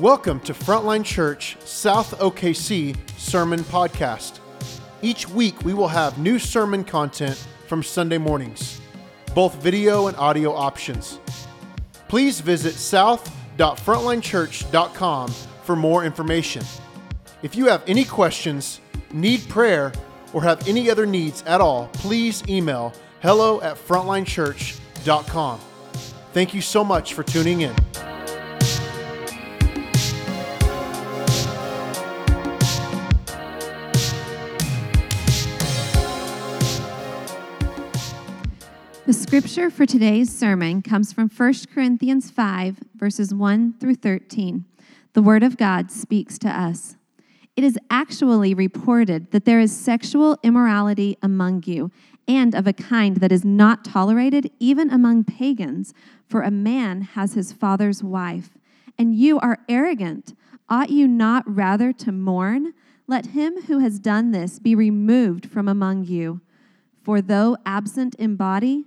Welcome to Frontline Church South OKC Sermon Podcast. Each week we will have new sermon content from Sunday mornings, both video and audio options. Please visit south.frontlinechurch.com for more information. If you have any questions, need prayer, or have any other needs at all, please email hello at frontlinechurch.com. Thank you so much for tuning in. The scripture for today's sermon comes from 1 Corinthians 5, verses 1 through 13. The Word of God speaks to us. It is actually reported that there is sexual immorality among you, and of a kind that is not tolerated even among pagans, for a man has his father's wife. And you are arrogant. Ought you not rather to mourn? Let him who has done this be removed from among you. For though absent in body,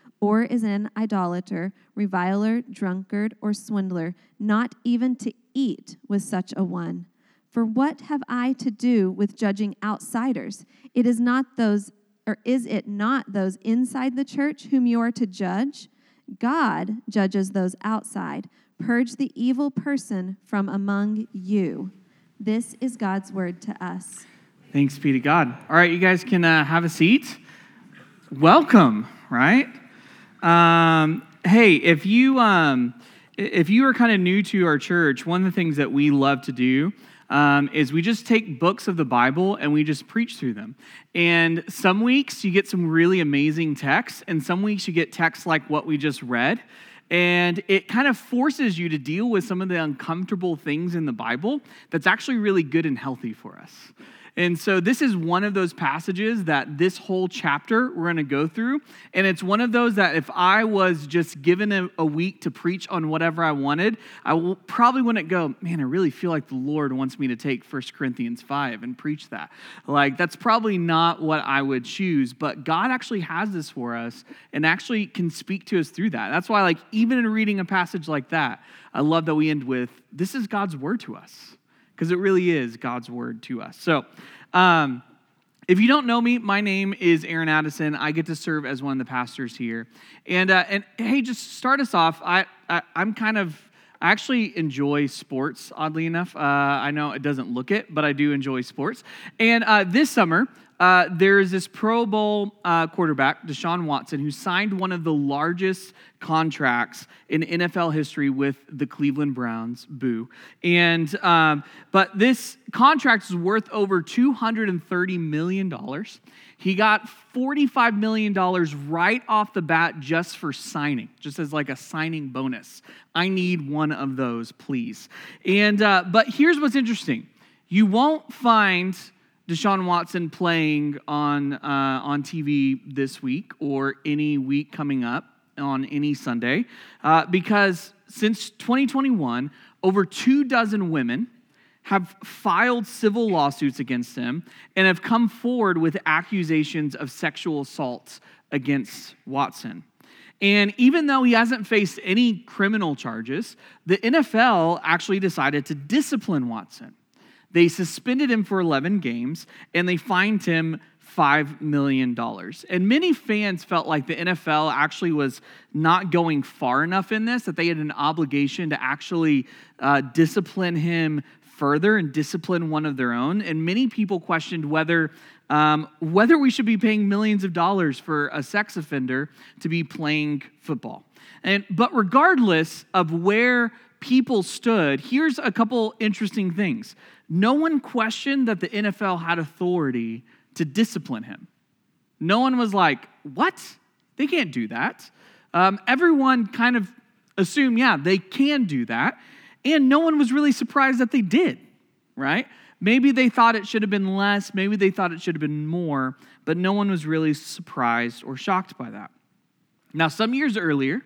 or is an idolater, reviler, drunkard, or swindler, not even to eat with such a one. For what have I to do with judging outsiders? It is not those, or is it not those inside the church whom you are to judge? God judges those outside. Purge the evil person from among you. This is God's word to us. Thanks be to God. All right, you guys can uh, have a seat. Welcome, right? Um, hey, if you um, if you are kind of new to our church, one of the things that we love to do um, is we just take books of the Bible and we just preach through them. And some weeks you get some really amazing texts, and some weeks you get texts like what we just read. And it kind of forces you to deal with some of the uncomfortable things in the Bible that's actually really good and healthy for us. And so, this is one of those passages that this whole chapter we're going to go through. And it's one of those that if I was just given a, a week to preach on whatever I wanted, I will, probably wouldn't go, man, I really feel like the Lord wants me to take 1 Corinthians 5 and preach that. Like, that's probably not what I would choose. But God actually has this for us and actually can speak to us through that. That's why, like, even in reading a passage like that, I love that we end with this is God's word to us because it really is God's word to us. So, um, if you don't know me, my name is Aaron Addison. I get to serve as one of the pastors here. And, uh, and hey, just start us off. I, I, am kind of, I actually enjoy sports, oddly enough. Uh, I know it doesn't look it, but I do enjoy sports. And uh, this summer, uh, there is this Pro Bowl uh, quarterback, Deshaun Watson, who signed one of the largest contracts in NFL history with the Cleveland Browns. Boo! And um, but this contract is worth over two hundred and thirty million dollars. He got $45 million right off the bat just for signing, just as like a signing bonus. I need one of those, please. And uh, but here's what's interesting: you won't find Deshaun Watson playing on, uh, on TV this week or any week coming up on any Sunday uh, because since 2021, over two dozen women have filed civil lawsuits against him and have come forward with accusations of sexual assault against Watson. And even though he hasn't faced any criminal charges, the NFL actually decided to discipline Watson. They suspended him for 11 games and they fined him $5 million. And many fans felt like the NFL actually was not going far enough in this, that they had an obligation to actually uh, discipline him further and discipline one of their own. And many people questioned whether. Um, whether we should be paying millions of dollars for a sex offender to be playing football. And, but regardless of where people stood, here's a couple interesting things. No one questioned that the NFL had authority to discipline him. No one was like, what? They can't do that. Um, everyone kind of assumed, yeah, they can do that. And no one was really surprised that they did, right? Maybe they thought it should have been less, maybe they thought it should have been more, but no one was really surprised or shocked by that. Now, some years earlier,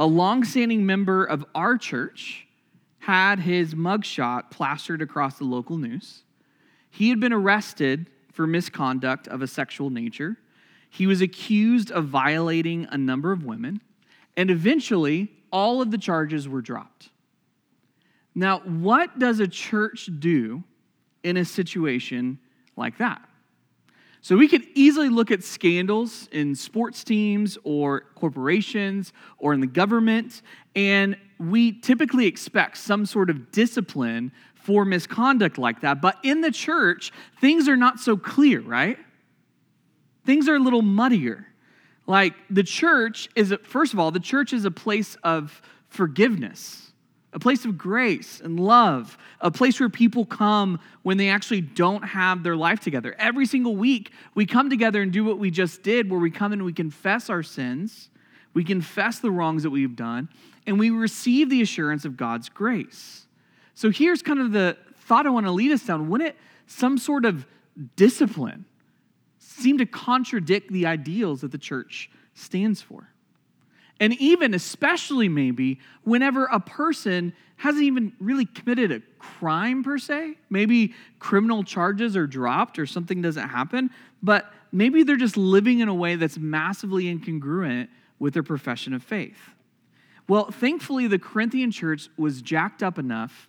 a long-standing member of our church had his mugshot plastered across the local news. He had been arrested for misconduct of a sexual nature. He was accused of violating a number of women, and eventually, all of the charges were dropped. Now, what does a church do in a situation like that? So we could easily look at scandals in sports teams or corporations or in the government, and we typically expect some sort of discipline for misconduct like that. But in the church, things are not so clear, right? Things are a little muddier. Like the church is, first of all, the church is a place of forgiveness a place of grace and love, a place where people come when they actually don't have their life together. Every single week, we come together and do what we just did, where we come and we confess our sins, we confess the wrongs that we've done, and we receive the assurance of God's grace. So here's kind of the thought I want to lead us down. Wouldn't it some sort of discipline seem to contradict the ideals that the church stands for? And even, especially maybe, whenever a person hasn't even really committed a crime per se, maybe criminal charges are dropped or something doesn't happen, but maybe they're just living in a way that's massively incongruent with their profession of faith. Well, thankfully, the Corinthian church was jacked up enough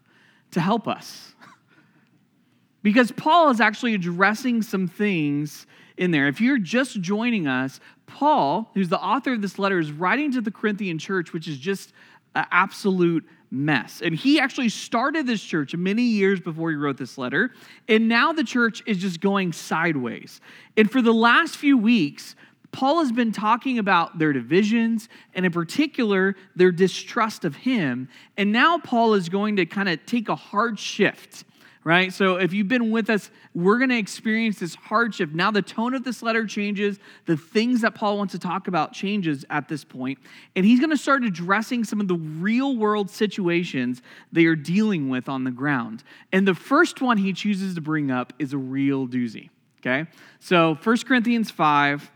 to help us. because Paul is actually addressing some things in there. If you're just joining us, Paul, who's the author of this letter, is writing to the Corinthian church, which is just an absolute mess. And he actually started this church many years before he wrote this letter. And now the church is just going sideways. And for the last few weeks, Paul has been talking about their divisions and, in particular, their distrust of him. And now Paul is going to kind of take a hard shift right? So if you've been with us, we're going to experience this hardship. Now the tone of this letter changes. The things that Paul wants to talk about changes at this point, and he's going to start addressing some of the real world situations they are dealing with on the ground. And the first one he chooses to bring up is a real doozy, okay? So 1 Corinthians 5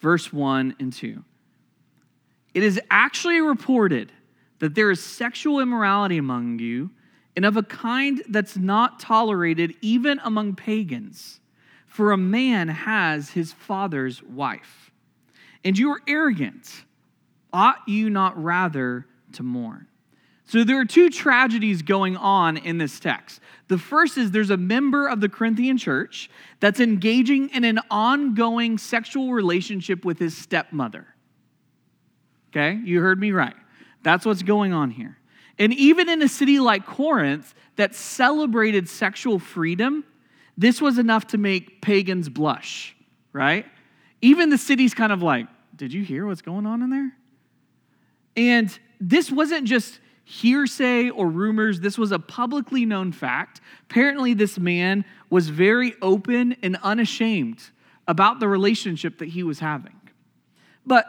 verse 1 and 2. It is actually reported that there is sexual immorality among you and of a kind that's not tolerated even among pagans. For a man has his father's wife. And you are arrogant. Ought you not rather to mourn? So there are two tragedies going on in this text. The first is there's a member of the Corinthian church that's engaging in an ongoing sexual relationship with his stepmother. Okay, you heard me right. That's what's going on here. And even in a city like Corinth that celebrated sexual freedom, this was enough to make pagans blush, right? Even the city's kind of like, did you hear what's going on in there? And this wasn't just hearsay or rumors, this was a publicly known fact. Apparently, this man was very open and unashamed about the relationship that he was having. But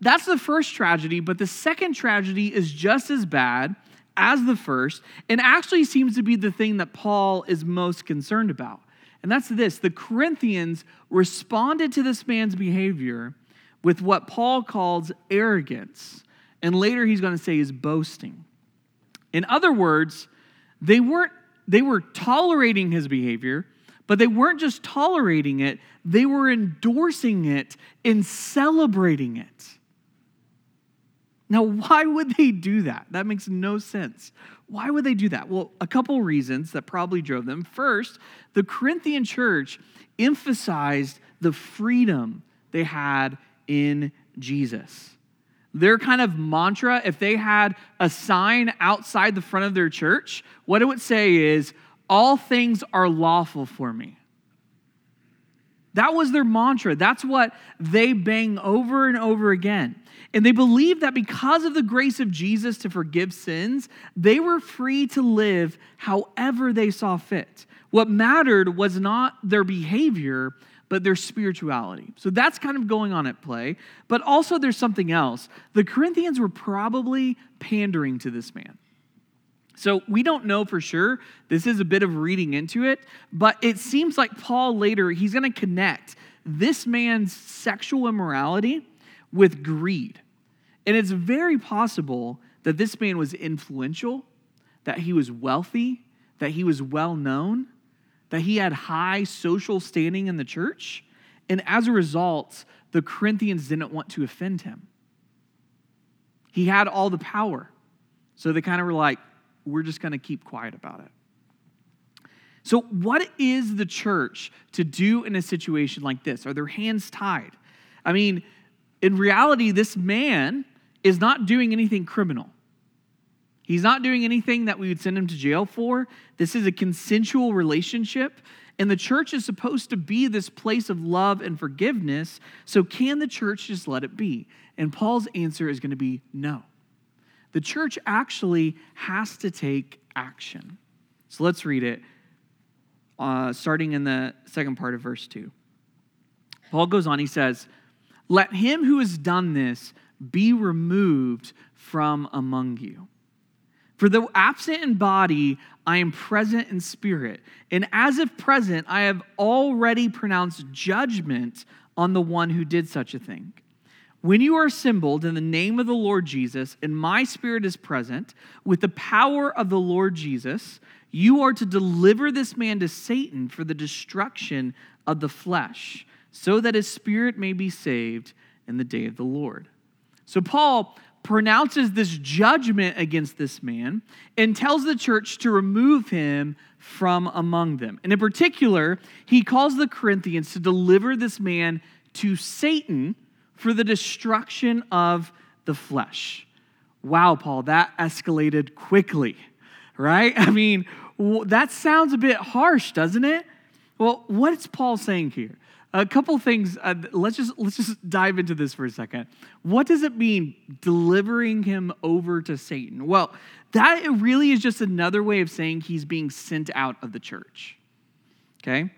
that's the first tragedy, but the second tragedy is just as bad as the first, and actually seems to be the thing that Paul is most concerned about. And that's this the Corinthians responded to this man's behavior with what Paul calls arrogance. And later he's going to say is boasting. In other words, they weren't they were tolerating his behavior, but they weren't just tolerating it, they were endorsing it and celebrating it. Now, why would they do that? That makes no sense. Why would they do that? Well, a couple reasons that probably drove them. First, the Corinthian church emphasized the freedom they had in Jesus. Their kind of mantra, if they had a sign outside the front of their church, what it would say is, All things are lawful for me. That was their mantra. That's what they bang over and over again. And they believed that because of the grace of Jesus to forgive sins, they were free to live however they saw fit. What mattered was not their behavior, but their spirituality. So that's kind of going on at play. But also, there's something else. The Corinthians were probably pandering to this man. So we don't know for sure. This is a bit of reading into it, but it seems like Paul later, he's going to connect this man's sexual immorality with greed. And it's very possible that this man was influential, that he was wealthy, that he was well known, that he had high social standing in the church. And as a result, the Corinthians didn't want to offend him. He had all the power. So they kind of were like, we're just going to keep quiet about it. So, what is the church to do in a situation like this? Are their hands tied? I mean, in reality, this man is not doing anything criminal. He's not doing anything that we would send him to jail for. This is a consensual relationship. And the church is supposed to be this place of love and forgiveness. So, can the church just let it be? And Paul's answer is going to be no. The church actually has to take action. So, let's read it, uh, starting in the second part of verse 2. Paul goes on, he says, Let him who has done this be removed from among you. For though absent in body, I am present in spirit. And as if present, I have already pronounced judgment on the one who did such a thing. When you are assembled in the name of the Lord Jesus, and my spirit is present, with the power of the Lord Jesus, you are to deliver this man to Satan for the destruction of the flesh, so that his spirit may be saved in the day of the Lord. So, Paul pronounces this judgment against this man and tells the church to remove him from among them. And in particular, he calls the Corinthians to deliver this man to Satan for the destruction of the flesh. Wow, Paul, that escalated quickly, right? I mean, that sounds a bit harsh, doesn't it? Well, what's Paul saying here? a couple things uh, let's just let's just dive into this for a second what does it mean delivering him over to satan well that really is just another way of saying he's being sent out of the church okay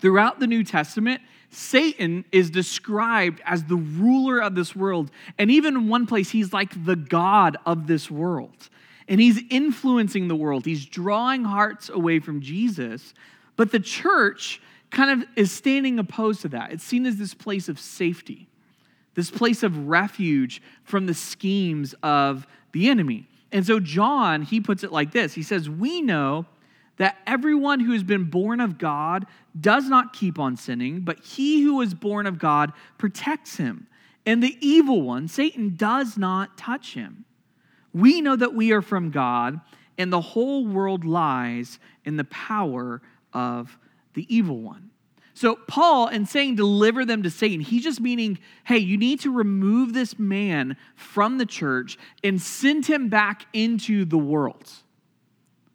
throughout the new testament satan is described as the ruler of this world and even in one place he's like the god of this world and he's influencing the world he's drawing hearts away from jesus but the church kind of is standing opposed to that. It's seen as this place of safety, this place of refuge from the schemes of the enemy. And so John, he puts it like this He says, We know that everyone who has been born of God does not keep on sinning, but he who is born of God protects him. And the evil one, Satan, does not touch him. We know that we are from God, and the whole world lies in the power of the evil one. So, Paul, in saying deliver them to Satan, he's just meaning, hey, you need to remove this man from the church and send him back into the world.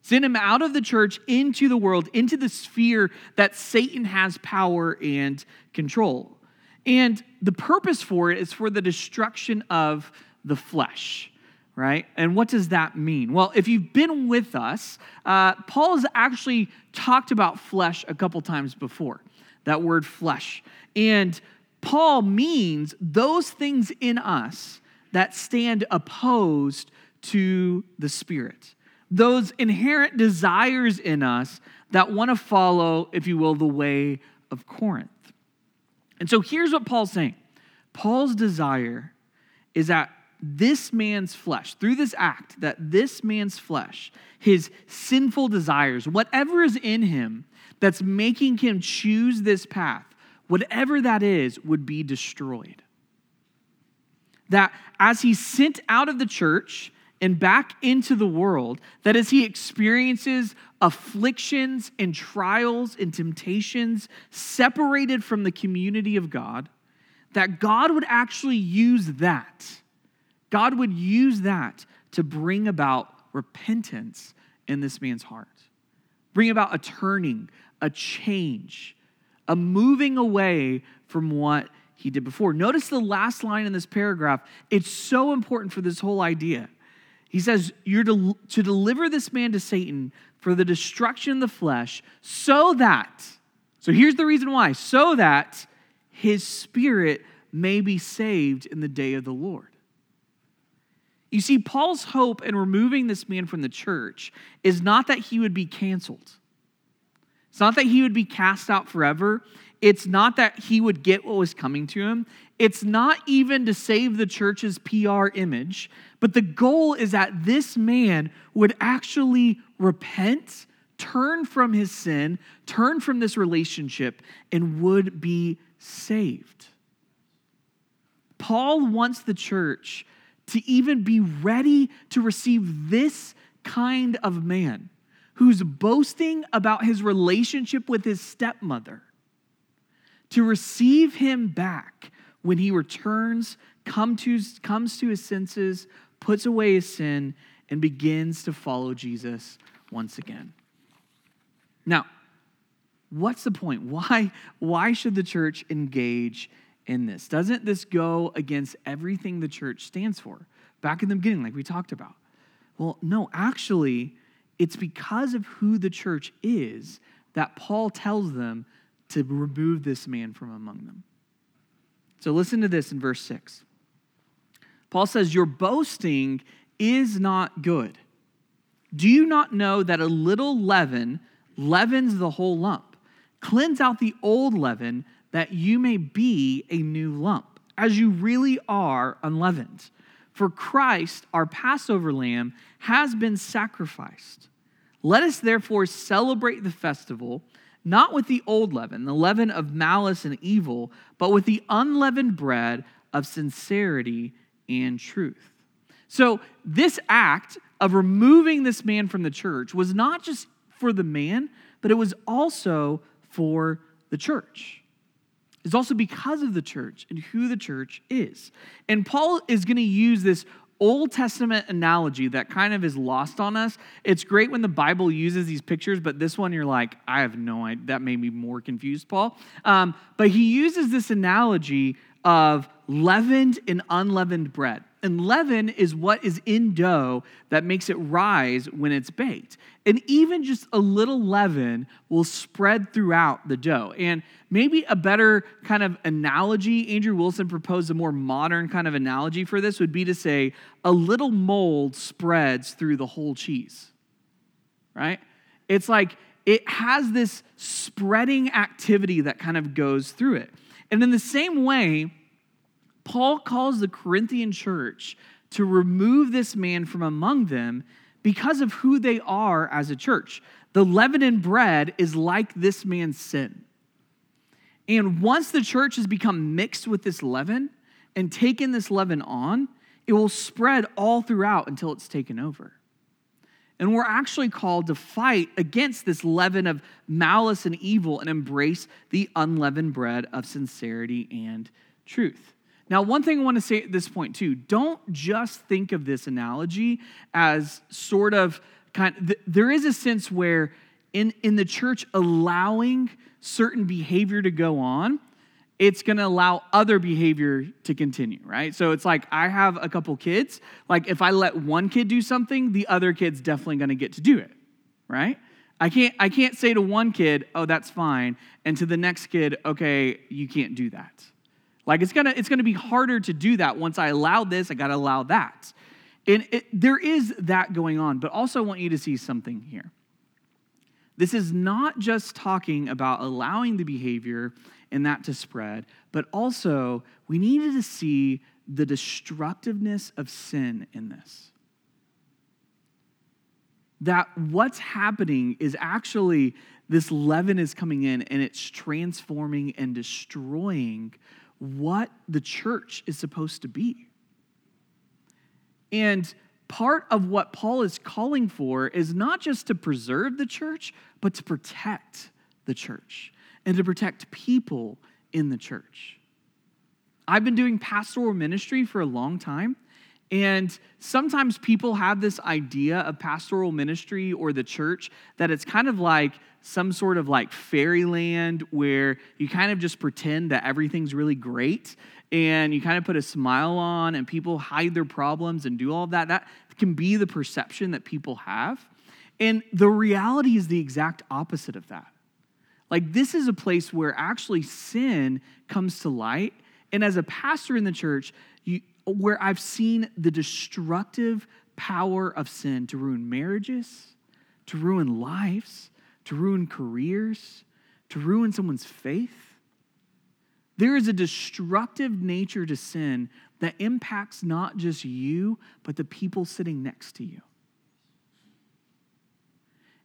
Send him out of the church into the world, into the sphere that Satan has power and control. And the purpose for it is for the destruction of the flesh right? And what does that mean? Well, if you've been with us, uh, Paul has actually talked about flesh a couple times before, that word flesh. And Paul means those things in us that stand opposed to the Spirit, those inherent desires in us that want to follow, if you will, the way of Corinth. And so here's what Paul's saying Paul's desire is that this man's flesh, through this act, that this man's flesh, his sinful desires, whatever is in him that's making him choose this path, whatever that is, would be destroyed. That as he's sent out of the church and back into the world, that as he experiences afflictions and trials and temptations separated from the community of God, that God would actually use that. God would use that to bring about repentance in this man's heart, bring about a turning, a change, a moving away from what he did before. Notice the last line in this paragraph. It's so important for this whole idea. He says, You're to, to deliver this man to Satan for the destruction of the flesh, so that, so here's the reason why, so that his spirit may be saved in the day of the Lord. You see, Paul's hope in removing this man from the church is not that he would be canceled. It's not that he would be cast out forever. It's not that he would get what was coming to him. It's not even to save the church's PR image, but the goal is that this man would actually repent, turn from his sin, turn from this relationship, and would be saved. Paul wants the church to even be ready to receive this kind of man who's boasting about his relationship with his stepmother, to receive him back when he returns, come to, comes to his senses, puts away his sin, and begins to follow Jesus once again. Now, what's the point? Why, why should the church engage in this? Doesn't this go against everything the church stands for? Back in the beginning, like we talked about. Well, no, actually, it's because of who the church is that Paul tells them to remove this man from among them. So listen to this in verse 6. Paul says, Your boasting is not good. Do you not know that a little leaven leavens the whole lump? Cleanse out the old leaven that you may be a new lump, as you really are unleavened. For Christ, our Passover lamb, has been sacrificed. Let us therefore celebrate the festival, not with the old leaven, the leaven of malice and evil, but with the unleavened bread of sincerity and truth. So, this act of removing this man from the church was not just for the man, but it was also for the church It's also because of the church and who the church is. And Paul is going to use this Old Testament analogy that kind of is lost on us. It's great when the Bible uses these pictures, but this one you're like, I have no idea. That made me more confused, Paul. Um, but he uses this analogy of leavened and unleavened bread. And leaven is what is in dough that makes it rise when it's baked. And even just a little leaven will spread throughout the dough. And maybe a better kind of analogy, Andrew Wilson proposed a more modern kind of analogy for this would be to say a little mold spreads through the whole cheese, right? It's like it has this spreading activity that kind of goes through it. And in the same way, Paul calls the Corinthian church to remove this man from among them because of who they are as a church. The leavened bread is like this man's sin. And once the church has become mixed with this leaven and taken this leaven on, it will spread all throughout until it's taken over. And we're actually called to fight against this leaven of malice and evil and embrace the unleavened bread of sincerity and truth. Now, one thing I want to say at this point, too don't just think of this analogy as sort of kind of, there is a sense where in, in the church allowing certain behavior to go on, it's going to allow other behavior to continue, right? So it's like I have a couple kids. Like if I let one kid do something, the other kid's definitely going to get to do it, right? I can't I can't say to one kid, "Oh, that's fine," and to the next kid, "Okay, you can't do that." Like it's gonna it's gonna be harder to do that once I allow this. I gotta allow that, and it, there is that going on. But also, I want you to see something here. This is not just talking about allowing the behavior and that to spread, but also we needed to see the destructiveness of sin in this. That what's happening is actually this leaven is coming in and it's transforming and destroying what the church is supposed to be. And part of what Paul is calling for is not just to preserve the church, but to protect the church and to protect people in the church. I've been doing pastoral ministry for a long time. And sometimes people have this idea of pastoral ministry or the church that it's kind of like some sort of like fairyland where you kind of just pretend that everything's really great and you kind of put a smile on and people hide their problems and do all of that. That can be the perception that people have. And the reality is the exact opposite of that. Like, this is a place where actually sin comes to light. And as a pastor in the church, you, where I've seen the destructive power of sin to ruin marriages, to ruin lives, to ruin careers, to ruin someone's faith there is a destructive nature to sin that impacts not just you, but the people sitting next to you.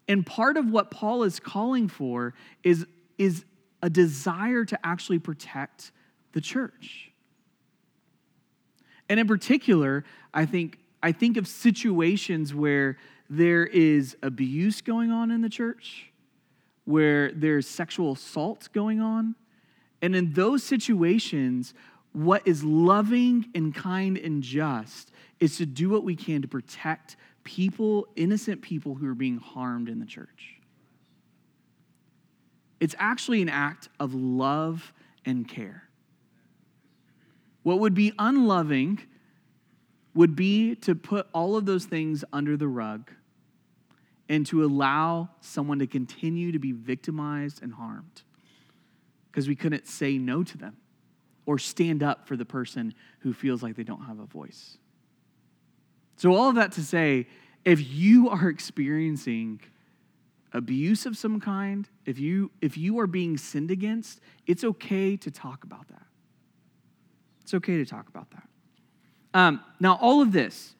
And part of what Paul is calling for is, is a desire to actually protect the church. And in particular, I think, I think of situations where there is abuse going on in the church, where there's sexual assault going on, and in those situations, what is loving and kind and just is to do what we can to protect people, innocent people who are being harmed in the church. It's actually an act of love and care. What would be unloving would be to put all of those things under the rug and to allow someone to continue to be victimized and harmed because we couldn't say no to them or stand up for the person who feels like they don't have a voice. So, all of that to say, if you are experiencing abuse of some kind, if you, if you are being sinned against, it's okay to talk about that. It's okay to talk about that. Um, now, all of this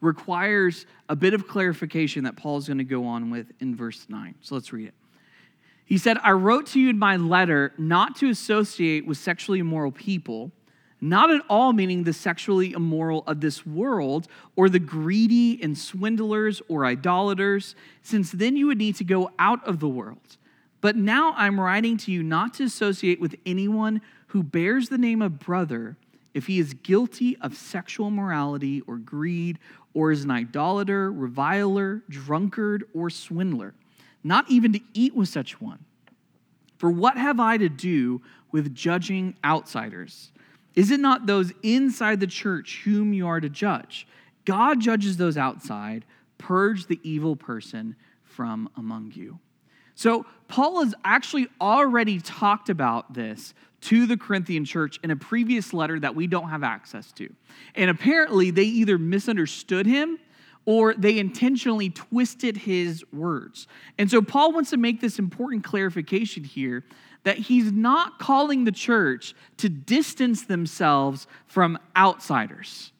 requires a bit of clarification that Paul is going to go on with in verse 9. So let's read it. He said, I wrote to you in my letter not to associate with sexually immoral people, not at all meaning the sexually immoral of this world, or the greedy and swindlers or idolaters, since then you would need to go out of the world. But now I'm writing to you not to associate with anyone who bears the name of brother if he is guilty of sexual morality or greed, or is an idolater, reviler, drunkard, or swindler not even to eat with such one. For what have I to do with judging outsiders? Is it not those inside the church whom you are to judge? God judges those outside. Purge the evil person from among you. So, Paul has actually already talked about this to the Corinthian church in a previous letter that we don't have access to. And apparently, they either misunderstood him or they intentionally twisted his words. And so Paul wants to make this important clarification here that he's not calling the church to distance themselves from outsiders,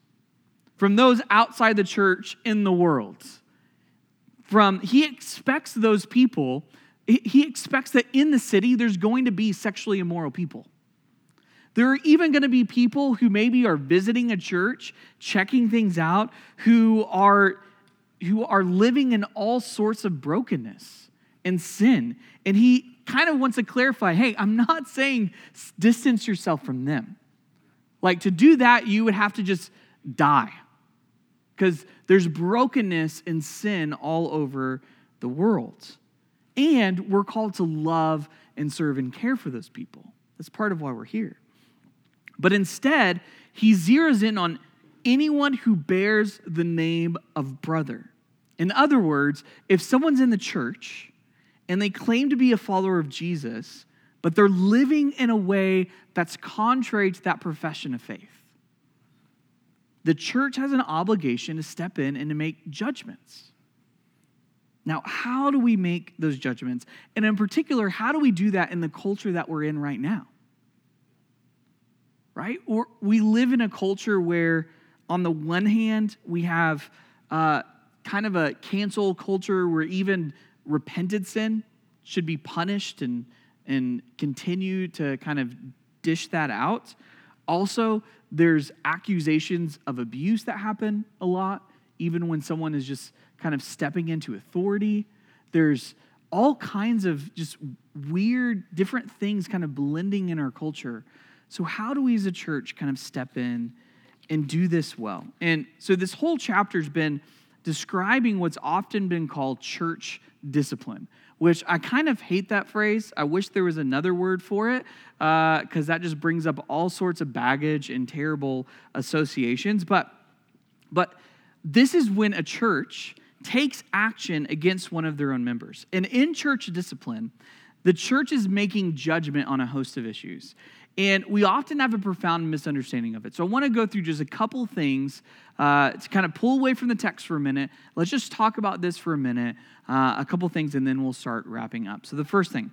from those outside the church in the world. From he expects those people, he expects that in the city there's going to be sexually immoral people. There are even going to be people who maybe are visiting a church, checking things out, who are who are living in all sorts of brokenness and sin. And he kind of wants to clarify, hey, I'm not saying distance yourself from them. Like to do that, you would have to just die. Because there's brokenness and sin all over the world. And we're called to love and serve and care for those people. That's part of why we're here. But instead, he zeroes in on anyone who bears the name of brother. In other words, if someone's in the church and they claim to be a follower of Jesus, but they're living in a way that's contrary to that profession of faith, the church has an obligation to step in and to make judgments. Now, how do we make those judgments? And in particular, how do we do that in the culture that we're in right now? right? Or we live in a culture where, on the one hand, we have uh, kind of a cancel culture where even repented sin should be punished and, and continue to kind of dish that out. Also, there's accusations of abuse that happen a lot, even when someone is just kind of stepping into authority. There's all kinds of just weird, different things kind of blending in our culture. So, how do we as a church kind of step in and do this well? And so, this whole chapter has been describing what's often been called church discipline, which I kind of hate that phrase. I wish there was another word for it because uh, that just brings up all sorts of baggage and terrible associations. But, but this is when a church takes action against one of their own members. And in church discipline, the church is making judgment on a host of issues. And we often have a profound misunderstanding of it. So I want to go through just a couple things uh, to kind of pull away from the text for a minute. Let's just talk about this for a minute, uh, a couple things, and then we'll start wrapping up. So the first thing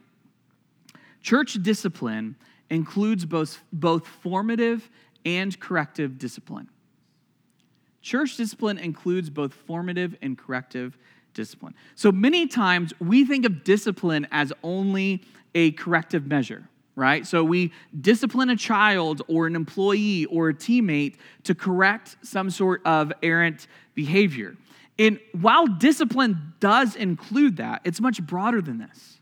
church discipline includes both, both formative and corrective discipline. Church discipline includes both formative and corrective discipline. So many times we think of discipline as only a corrective measure, right? So we discipline a child or an employee or a teammate to correct some sort of errant behavior. And while discipline does include that, it's much broader than this.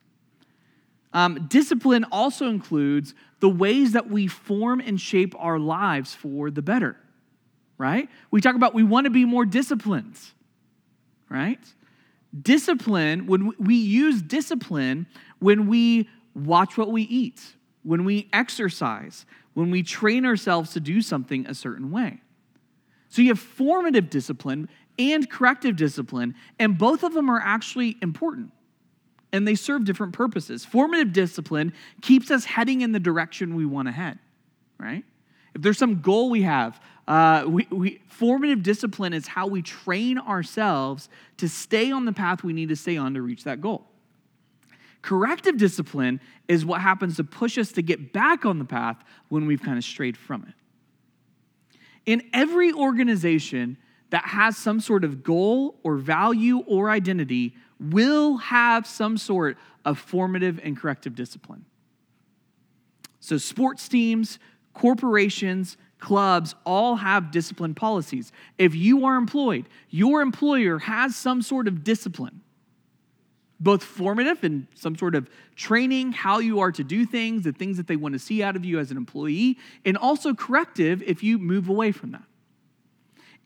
Um, discipline also includes the ways that we form and shape our lives for the better right? We talk about we want to be more disciplined, right? Discipline, when we use discipline when we watch what we eat, when we exercise, when we train ourselves to do something a certain way. So you have formative discipline and corrective discipline, and both of them are actually important and they serve different purposes. Formative discipline keeps us heading in the direction we want to head, right? If there's some goal we have, uh, we, we, formative discipline is how we train ourselves to stay on the path we need to stay on to reach that goal. Corrective discipline is what happens to push us to get back on the path when we've kind of strayed from it. In every organization that has some sort of goal or value or identity, will have some sort of formative and corrective discipline. So, sports teams, corporations, clubs all have discipline policies. If you are employed, your employer has some sort of discipline, both formative and some sort of training, how you are to do things, the things that they want to see out of you as an employee, and also corrective if you move away from that.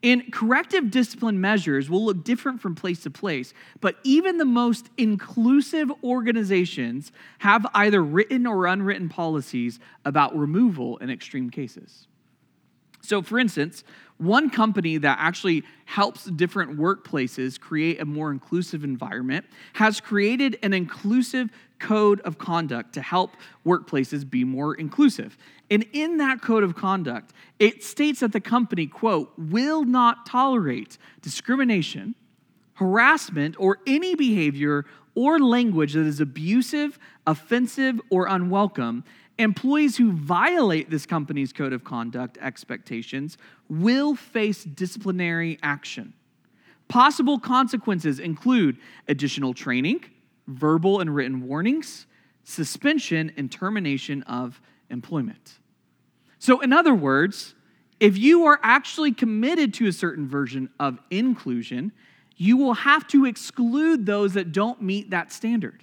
And corrective discipline measures will look different from place to place, but even the most inclusive organizations have either written or unwritten policies about removal in extreme cases. So, for instance, one company that actually helps different workplaces create a more inclusive environment has created an inclusive code of conduct to help workplaces be more inclusive. And in that code of conduct, it states that the company, quote, will not tolerate discrimination, harassment, or any behavior or language that is abusive, offensive, or unwelcome. Employees who violate this company's code of conduct expectations will face disciplinary action. Possible consequences include additional training, verbal and written warnings, suspension, and termination of employment. So, in other words, if you are actually committed to a certain version of inclusion, you will have to exclude those that don't meet that standard.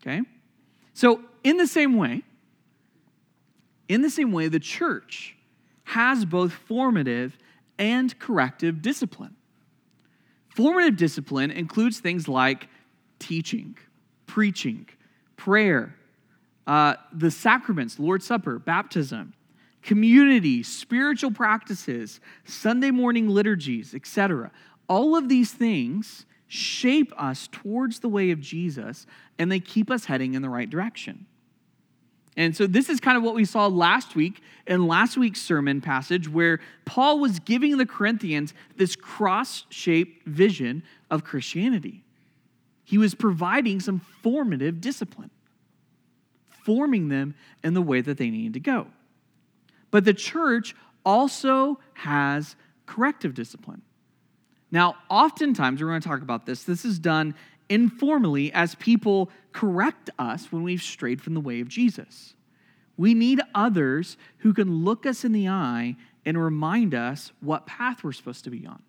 Okay? So, in the same way, in the same way, the church has both formative and corrective discipline. Formative discipline includes things like teaching, preaching, prayer, uh, the sacraments, Lord's Supper, baptism, community, spiritual practices, Sunday morning liturgies, etc. All of these things shape us towards the way of Jesus and they keep us heading in the right direction. And so, this is kind of what we saw last week in last week's sermon passage, where Paul was giving the Corinthians this cross shaped vision of Christianity. He was providing some formative discipline forming them in the way that they needed to go. But the church also has corrective discipline. Now, oftentimes, we're going to talk about this, this is done informally as people correct us when we've strayed from the way of Jesus. We need others who can look us in the eye and remind us what path we're supposed to be on.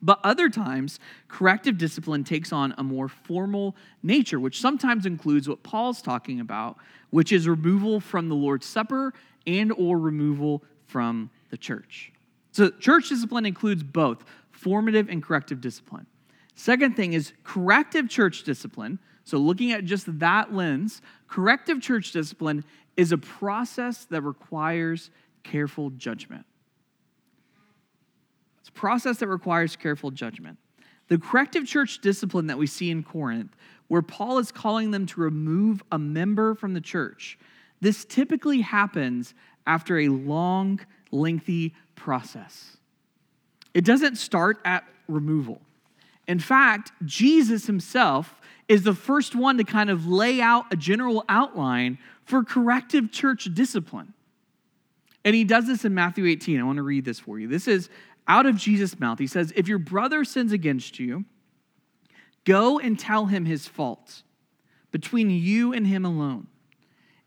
But other times, corrective discipline takes on a more formal nature, which sometimes includes what Paul's talking about, which is removal from the Lord's Supper and or removal from the church. So church discipline includes both formative and corrective discipline. Second thing is corrective church discipline. So looking at just that lens, corrective church discipline is a process that requires careful judgment It's a process that requires careful judgment. The corrective church discipline that we see in Corinth, where Paul is calling them to remove a member from the church, this typically happens after a long, lengthy process. It doesn't start at removal. In fact, Jesus himself is the first one to kind of lay out a general outline for corrective church discipline. And he does this in Matthew 18. I want to read this for you. This is out of Jesus' mouth. He says, If your brother sins against you, go and tell him his fault between you and him alone.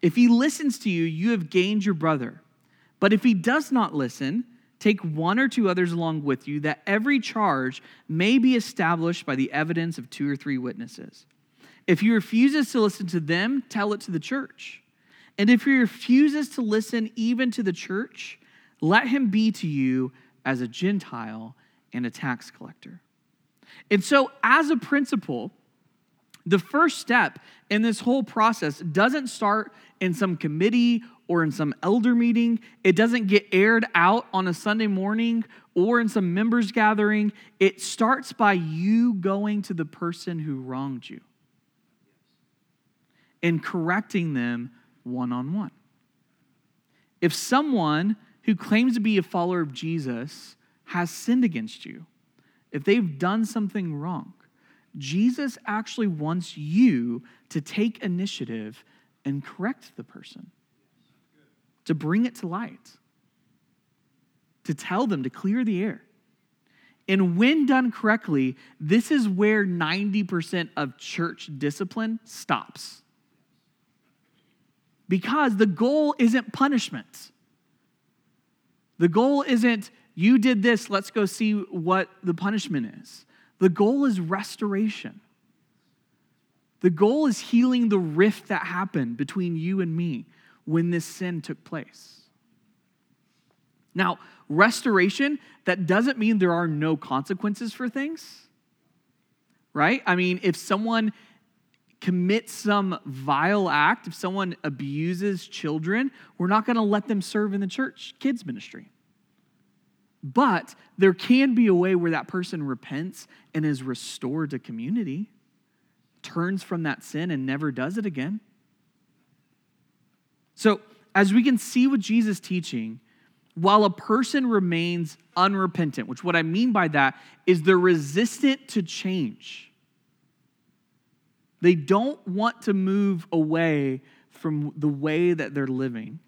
If he listens to you, you have gained your brother. But if he does not listen, take one or two others along with you, that every charge may be established by the evidence of two or three witnesses. If he refuses to listen to them, tell it to the church. And if he refuses to listen even to the church, let him be to you as a Gentile and a tax collector. And so, as a principle, the first step in this whole process doesn't start in some committee or in some elder meeting. It doesn't get aired out on a Sunday morning or in some members gathering. It starts by you going to the person who wronged you and correcting them one on one. If someone who claims to be a follower of Jesus has sinned against you, if they've done something wrong, Jesus actually wants you to take initiative and correct the person, to bring it to light, to tell them to clear the air. And when done correctly, this is where 90% of church discipline stops. Because the goal isn't punishment. The goal isn't, you did this, let's go see what the punishment is. The goal is restoration. The goal is healing the rift that happened between you and me when this sin took place. Now, restoration, that doesn't mean there are no consequences for things, right? I mean, if someone commits some vile act, if someone abuses children, we're not going to let them serve in the church kids ministry. But there can be a way where that person repents and is restored to community, turns from that sin and never does it again. So, as we can see with Jesus' teaching, while a person remains unrepentant, which what I mean by that is they're resistant to change they don't want to move away from the way that they're living.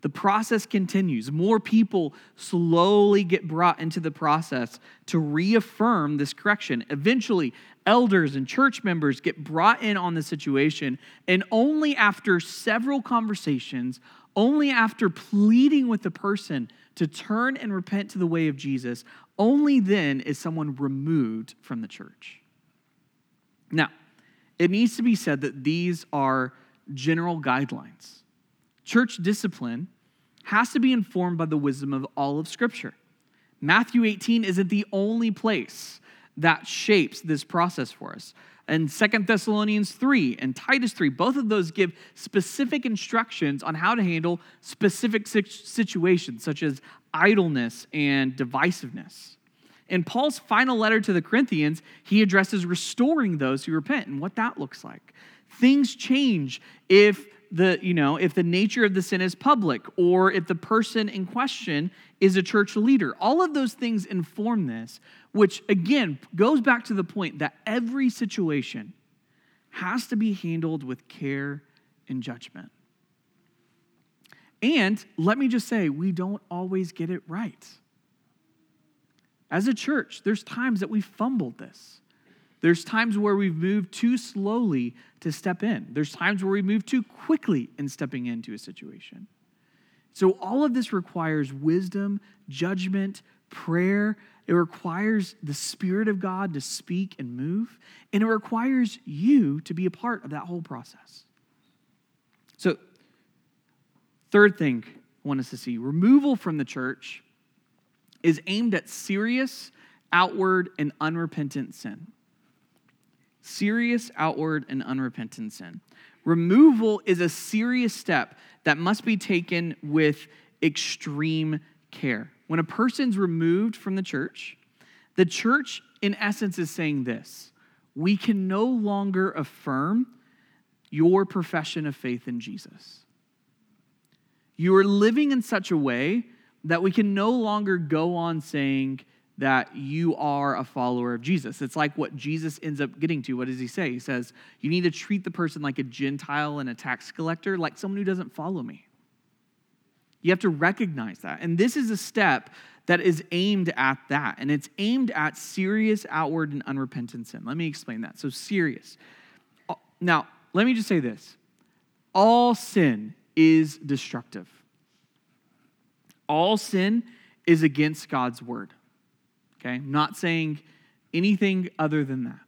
The process continues. More people slowly get brought into the process to reaffirm this correction. Eventually, elders and church members get brought in on the situation, and only after several conversations, only after pleading with the person to turn and repent to the way of Jesus, only then is someone removed from the church. Now, it needs to be said that these are general guidelines. Church discipline has to be informed by the wisdom of all of Scripture. Matthew 18 isn't the only place that shapes this process for us. And Second Thessalonians 3 and Titus 3, both of those give specific instructions on how to handle specific situations, such as idleness and divisiveness. In Paul's final letter to the Corinthians, he addresses restoring those who repent and what that looks like. Things change if the, you know, if the nature of the sin is public or if the person in question is a church leader. All of those things inform this, which again goes back to the point that every situation has to be handled with care and judgment. And let me just say, we don't always get it right. As a church, there's times that we fumbled this. There's times where we've moved too slowly to step in. There's times where we move too quickly in stepping into a situation. So, all of this requires wisdom, judgment, prayer. It requires the Spirit of God to speak and move. And it requires you to be a part of that whole process. So, third thing I want us to see removal from the church is aimed at serious, outward, and unrepentant sin. Serious, outward, and unrepentant sin. Removal is a serious step that must be taken with extreme care. When a person's removed from the church, the church, in essence, is saying this we can no longer affirm your profession of faith in Jesus. You are living in such a way that we can no longer go on saying that you are a follower of Jesus. It's like what Jesus ends up getting to. What does he say? He says, You need to treat the person like a Gentile and a tax collector, like someone who doesn't follow me. You have to recognize that. And this is a step that is aimed at that. And it's aimed at serious outward and unrepentant sin. Let me explain that. So, serious. Uh, now, let me just say this all sin is destructive, all sin is against God's word. Okay? I'm not saying anything other than that.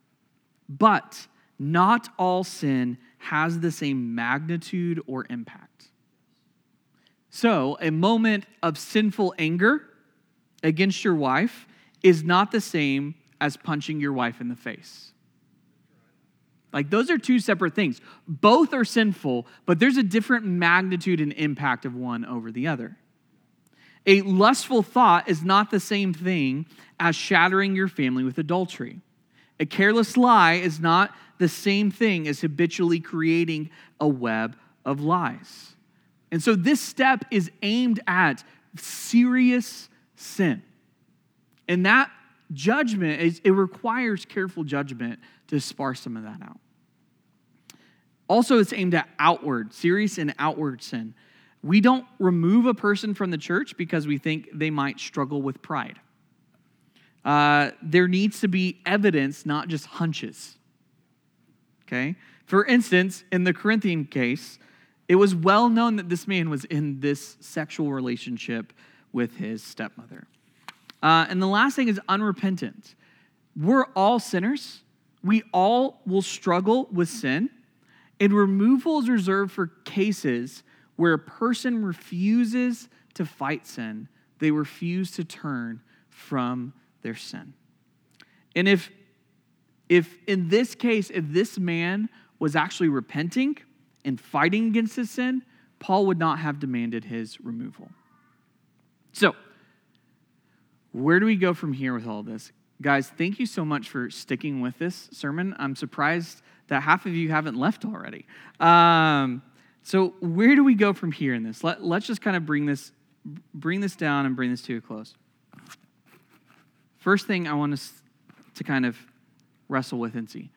But not all sin has the same magnitude or impact. So, a moment of sinful anger against your wife is not the same as punching your wife in the face. Like, those are two separate things. Both are sinful, but there's a different magnitude and impact of one over the other. A lustful thought is not the same thing as shattering your family with adultery. A careless lie is not the same thing as habitually creating a web of lies. And so this step is aimed at serious sin. And that judgment, is, it requires careful judgment to spar some of that out. Also, it's aimed at outward, serious and outward sin. We don't remove a person from the church because we think they might struggle with pride. Uh, there needs to be evidence, not just hunches. Okay? For instance, in the Corinthian case, it was well known that this man was in this sexual relationship with his stepmother. Uh, and the last thing is unrepentant. We're all sinners. We all will struggle with sin. And removal is reserved for cases where a person refuses to fight sin, they refuse to turn from their sin. And if if in this case, if this man was actually repenting and fighting against his sin, Paul would not have demanded his removal. So, where do we go from here with all this? Guys, thank you so much for sticking with this sermon. I'm surprised that half of you haven't left already. Um, so where do we go from here in this? Let, let's just kind of bring this, bring this down and bring this to a close. First thing I want us to kind of wrestle with and see.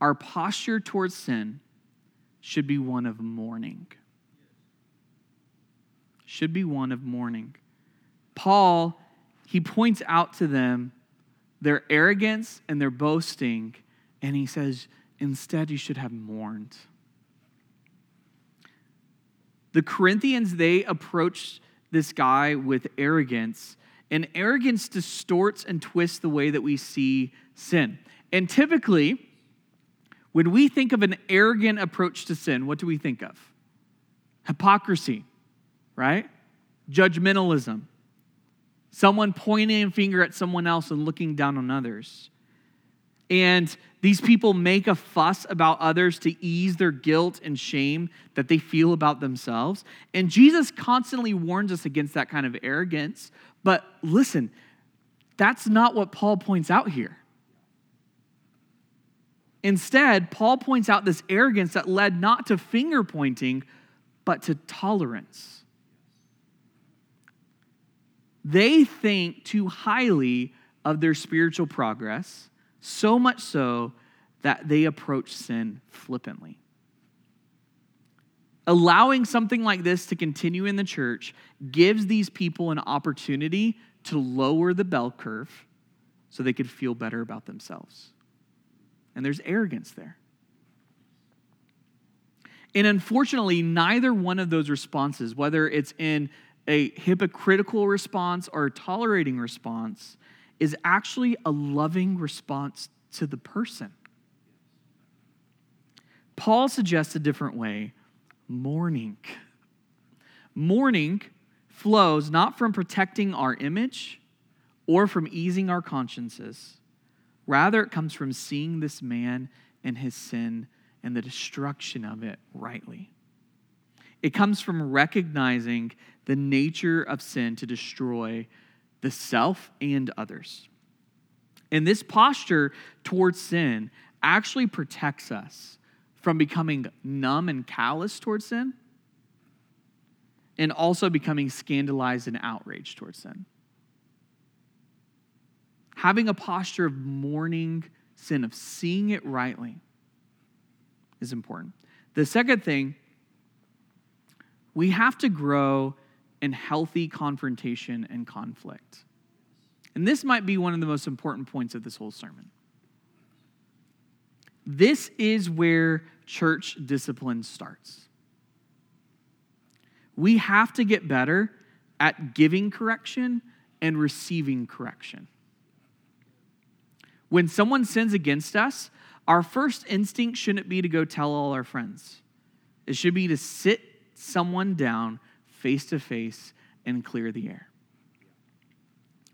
Our posture towards sin should be one of mourning. Should be one of mourning. Paul, he points out to them their arrogance and their boasting, and he says, instead, you should have mourned. The Corinthians, they approached this guy with arrogance, and arrogance distorts and twists the way that we see sin. And typically, when we think of an arrogant approach to sin, what do we think of? Hypocrisy, right? Judgmentalism. Someone pointing a finger at someone else and looking down on others. And these people make a fuss about others to ease their guilt and shame that they feel about themselves. And Jesus constantly warns us against that kind of arrogance. But listen, that's not what Paul points out here. Instead, Paul points out this arrogance that led not to finger pointing, but to tolerance. They think too highly of their spiritual progress so much so that they approach sin flippantly. Allowing something like this to continue in the church gives these people an opportunity to lower the bell curve so they could feel better about themselves. And there's arrogance there. And unfortunately, neither one of those responses, whether it's in a hypocritical response or a tolerating response, is actually a loving response to the person. Paul suggests a different way mourning. Mourning flows not from protecting our image or from easing our consciences. Rather, it comes from seeing this man and his sin and the destruction of it rightly. It comes from recognizing the nature of sin to destroy the self and others. And this posture towards sin actually protects us from becoming numb and callous towards sin and also becoming scandalized and outraged towards sin. Having a posture of mourning sin, of seeing it rightly, is important. The second thing, we have to grow in healthy confrontation and conflict. And this might be one of the most important points of this whole sermon. This is where church discipline starts. We have to get better at giving correction and receiving correction. When someone sins against us, our first instinct shouldn't be to go tell all our friends. It should be to sit someone down face to face and clear the air.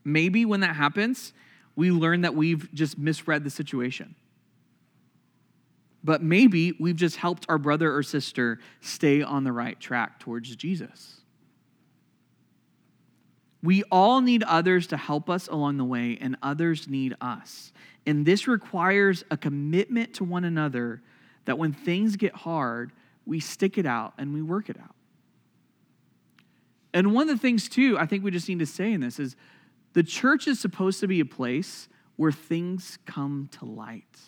Maybe when that happens, we learn that we've just misread the situation. But maybe we've just helped our brother or sister stay on the right track towards Jesus. We all need others to help us along the way, and others need us. And this requires a commitment to one another that when things get hard, we stick it out and we work it out. And one of the things, too, I think we just need to say in this is the church is supposed to be a place where things come to light.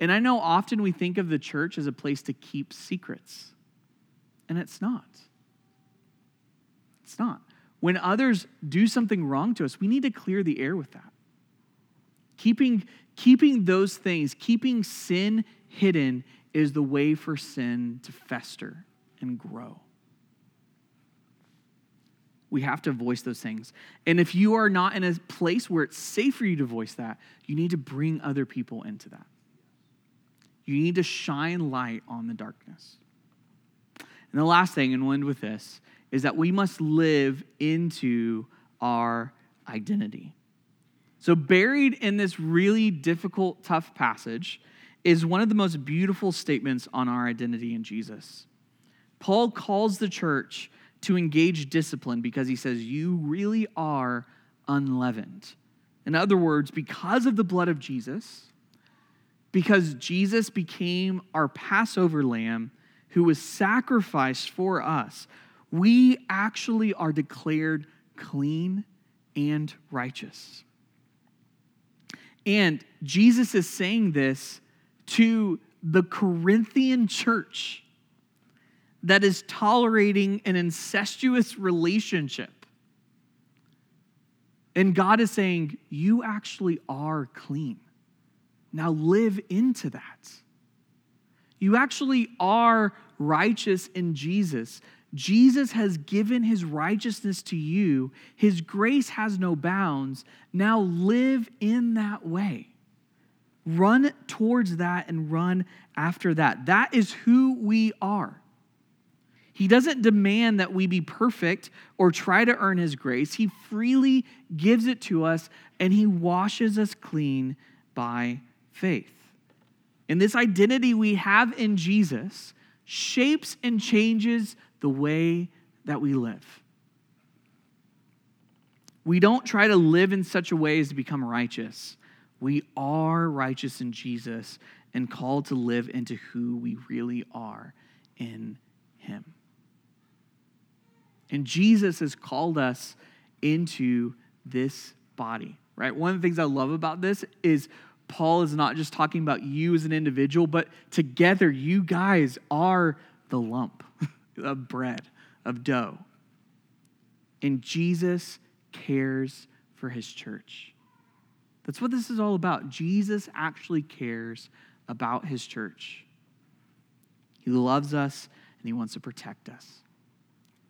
And I know often we think of the church as a place to keep secrets, and it's not. It's not. When others do something wrong to us, we need to clear the air with that. Keeping, keeping those things, keeping sin hidden, is the way for sin to fester and grow. We have to voice those things. And if you are not in a place where it's safe for you to voice that, you need to bring other people into that. You need to shine light on the darkness. And the last thing, and we'll end with this, is that we must live into our identity. So, buried in this really difficult, tough passage is one of the most beautiful statements on our identity in Jesus. Paul calls the church to engage discipline because he says, You really are unleavened. In other words, because of the blood of Jesus, because Jesus became our Passover lamb who was sacrificed for us, we actually are declared clean and righteous. And Jesus is saying this to the Corinthian church that is tolerating an incestuous relationship. And God is saying, You actually are clean. Now live into that. You actually are righteous in Jesus. Jesus has given his righteousness to you. His grace has no bounds. Now live in that way. Run towards that and run after that. That is who we are. He doesn't demand that we be perfect or try to earn his grace. He freely gives it to us and he washes us clean by faith. And this identity we have in Jesus shapes and changes the way that we live. We don't try to live in such a way as to become righteous. We are righteous in Jesus and called to live into who we really are in Him. And Jesus has called us into this body, right? One of the things I love about this is Paul is not just talking about you as an individual, but together you guys are the lump of bread, of dough. And Jesus cares for his church. That's what this is all about. Jesus actually cares about his church. He loves us and he wants to protect us.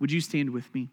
Would you stand with me?